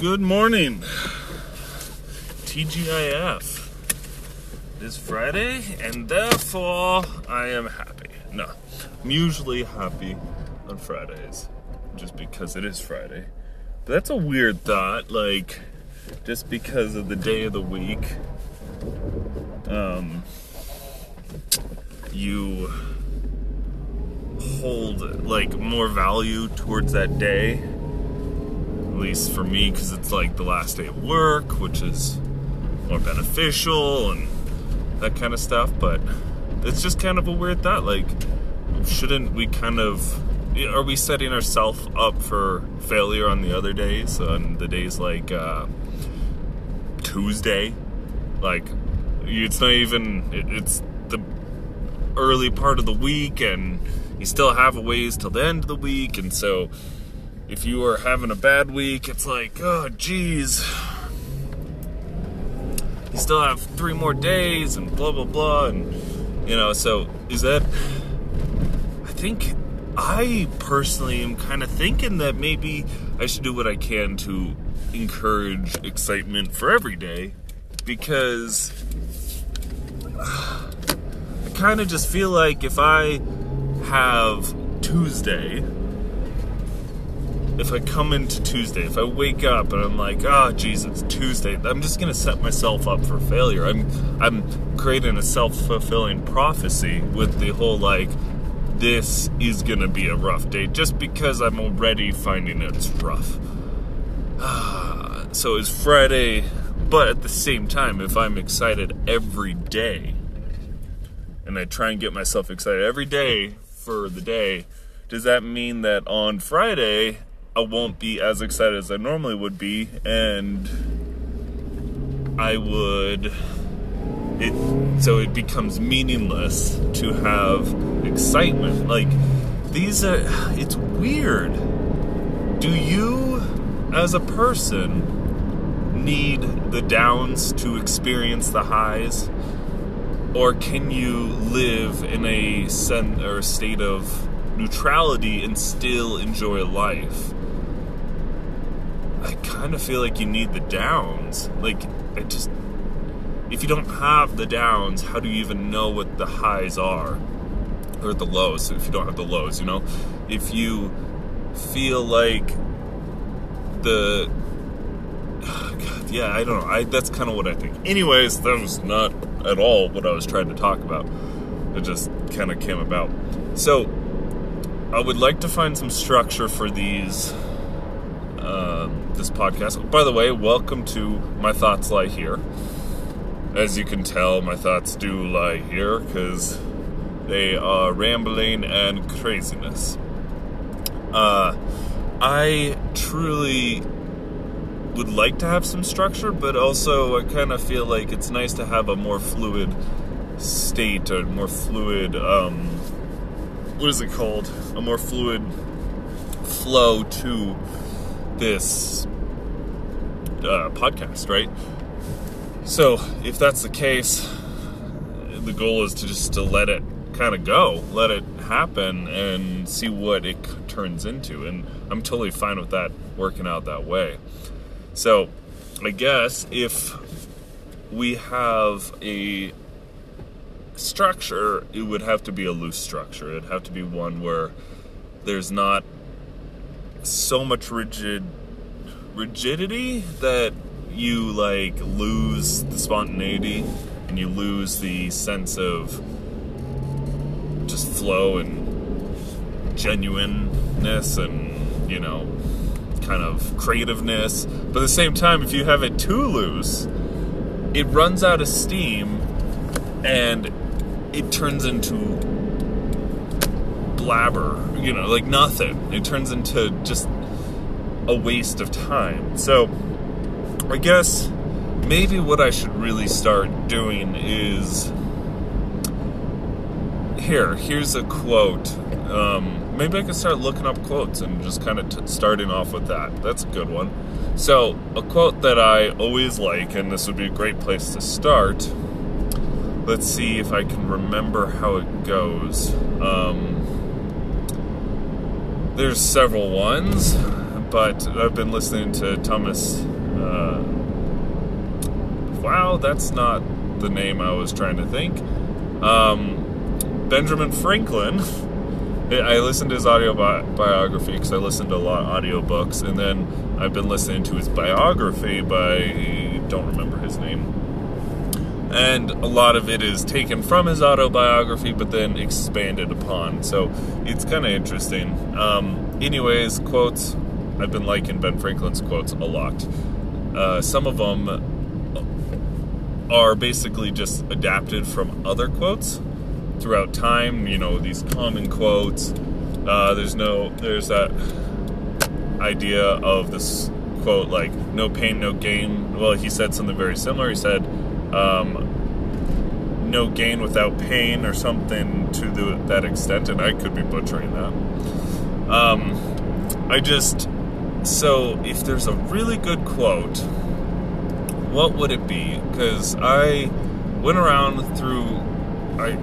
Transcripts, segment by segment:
Good morning, TGIF. It is Friday, and therefore I am happy. No, I'm usually happy on Fridays, just because it is Friday. But that's a weird thought, like, just because of the day of the week, um, you hold, like, more value towards that day at least for me, because it's like the last day of work, which is more beneficial and that kind of stuff. But it's just kind of a weird thought. Like, shouldn't we kind of are we setting ourselves up for failure on the other days on the days like uh, tuesday like it's not even it, it's the early part of the week and you still have a ways till the end of the week and so if you are having a bad week, it's like, oh, geez. You still have three more days and blah, blah, blah. And, you know, so is that. I think I personally am kind of thinking that maybe I should do what I can to encourage excitement for every day because I kind of just feel like if I have Tuesday if I come into Tuesday, if I wake up and I'm like, ah, oh geez, it's Tuesday, I'm just gonna set myself up for failure. I'm I'm creating a self-fulfilling prophecy with the whole like this is gonna be a rough day just because I'm already finding it's rough. so it's Friday, but at the same time, if I'm excited every day and I try and get myself excited every day for the day, does that mean that on Friday I won't be as excited as I normally would be, and I would. It so it becomes meaningless to have excitement. Like these are. It's weird. Do you, as a person, need the downs to experience the highs? Or can you live in a sen- or state of neutrality and still enjoy life? Kind of feel like you need the downs. Like, I just. If you don't have the downs, how do you even know what the highs are? Or the lows, if you don't have the lows, you know? If you feel like the. God, yeah, I don't know. I, that's kind of what I think. Anyways, that was not at all what I was trying to talk about. It just kind of came about. So, I would like to find some structure for these uh, this podcast. By the way, welcome to My Thoughts Lie Here. As you can tell, my thoughts do lie here because they are rambling and craziness. Uh, I truly would like to have some structure, but also I kind of feel like it's nice to have a more fluid state, a more fluid, um, what is it called? A more fluid flow to this uh, podcast, right? So if that's the case, the goal is to just to let it kind of go, let it happen, and see what it turns into. And I'm totally fine with that working out that way. So I guess if we have a structure, it would have to be a loose structure. It'd have to be one where there's not so much rigid rigidity that you like lose the spontaneity and you lose the sense of just flow and genuineness and you know kind of creativeness. But at the same time if you have it too loose it runs out of steam and it turns into blabber you know, like nothing. It turns into just a waste of time. So, I guess maybe what I should really start doing is here. Here's a quote. Um, maybe I could start looking up quotes and just kind of t- starting off with that. That's a good one. So, a quote that I always like, and this would be a great place to start. Let's see if I can remember how it goes. Um, there's several ones, but I've been listening to Thomas. Uh, wow, that's not the name I was trying to think. Um, Benjamin Franklin. I listened to his audio bi- biography because I listened to a lot of audiobooks, and then I've been listening to his biography by don't remember his name. And a lot of it is taken from his autobiography, but then expanded upon. So it's kind of interesting. Um, anyways, quotes. I've been liking Ben Franklin's quotes a lot. Uh, some of them are basically just adapted from other quotes throughout time. You know, these common quotes. Uh, there's no, there's that idea of this quote like "no pain, no gain." Well, he said something very similar. He said, um, "No gain without pain," or something to the, that extent. And I could be butchering that. Um, I just so if there's a really good quote, what would it be? Because I went around through I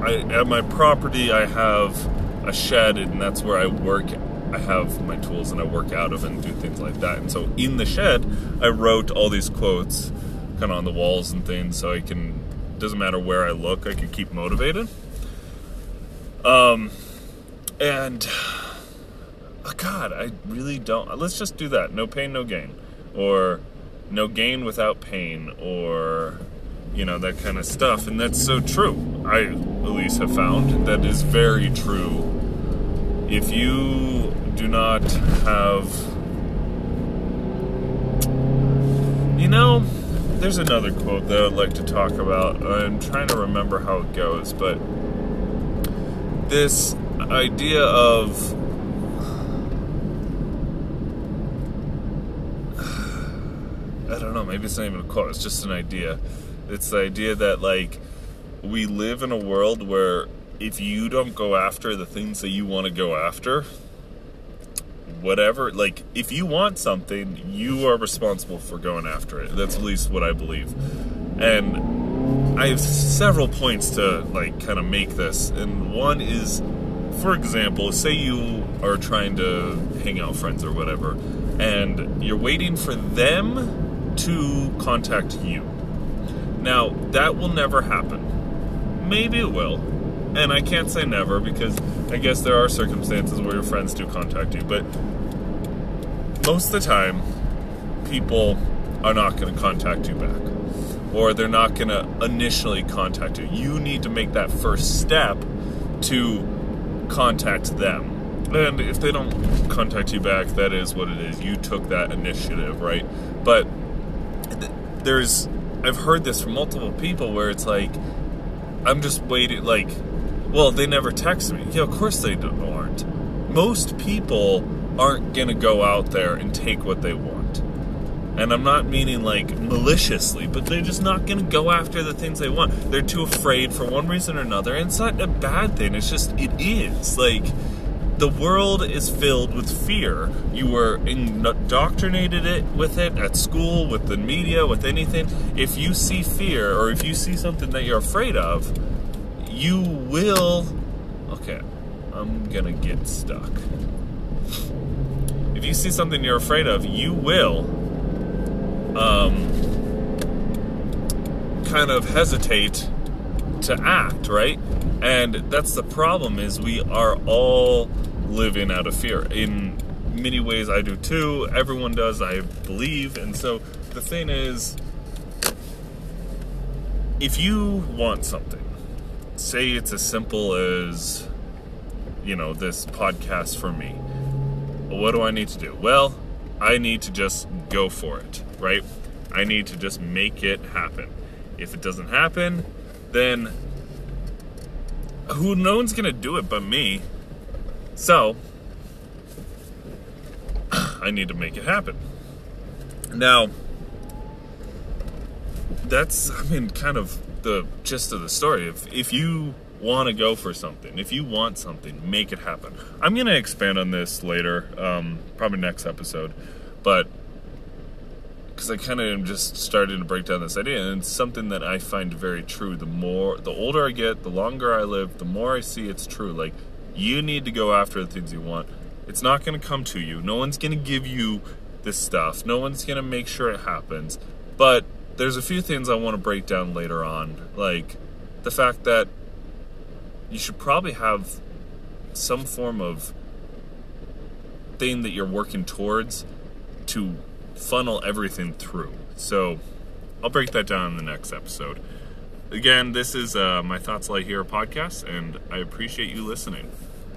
I, at my property, I have a shed, and that's where I work. I have my tools, and I work out of and do things like that. And so, in the shed, I wrote all these quotes, kind of on the walls and things, so I can. Doesn't matter where I look, I can keep motivated. Um, and oh God, I really don't. Let's just do that. No pain, no gain, or no gain without pain, or you know, that kind of stuff. And that's so true. I, at least, have found that is very true. If you do not have. You know, there's another quote that I'd like to talk about. I'm trying to remember how it goes, but this idea of I don't know, maybe it's not even a quote, it's just an idea. It's the idea that like we live in a world where if you don't go after the things that you want to go after, whatever, like if you want something, you are responsible for going after it. That's at least what I believe. And I have several points to like kind of make this. And one is for example, say you are trying to hang out friends or whatever, and you're waiting for them to contact you now, that will never happen. Maybe it will. And I can't say never because I guess there are circumstances where your friends do contact you. But most of the time, people are not going to contact you back. Or they're not going to initially contact you. You need to make that first step to contact them. And if they don't contact you back, that is what it is. You took that initiative, right? But there's I've heard this from multiple people where it's like, I'm just waiting, like, well, they never text me. Yeah, of course they aren't. Most people aren't going to go out there and take what they want. And I'm not meaning like maliciously, but they're just not going to go after the things they want. They're too afraid for one reason or another. And it's not a bad thing, it's just, it is. Like, the world is filled with fear. You were indoctrinated it with it at school, with the media, with anything. If you see fear or if you see something that you're afraid of, you will. Okay, I'm gonna get stuck. If you see something you're afraid of, you will um, kind of hesitate to act, right? And that's the problem is we are all living out of fear. In many ways I do too. Everyone does, I believe. And so the thing is if you want something, say it's as simple as you know, this podcast for me. What do I need to do? Well, I need to just go for it, right? I need to just make it happen. If it doesn't happen, then who no one's gonna do it but me. So I need to make it happen. Now that's I mean kind of the gist of the story. If if you want to go for something, if you want something, make it happen. I'm gonna expand on this later, um, probably next episode, but because I kind of am just starting to break down this idea, and it's something that I find very true. The more, the older I get, the longer I live, the more I see it's true. Like, you need to go after the things you want. It's not going to come to you. No one's going to give you this stuff. No one's going to make sure it happens. But there's a few things I want to break down later on, like the fact that you should probably have some form of thing that you're working towards to funnel everything through. So I'll break that down in the next episode. Again, this is uh, my Thoughts Lie Here podcast, and I appreciate you listening.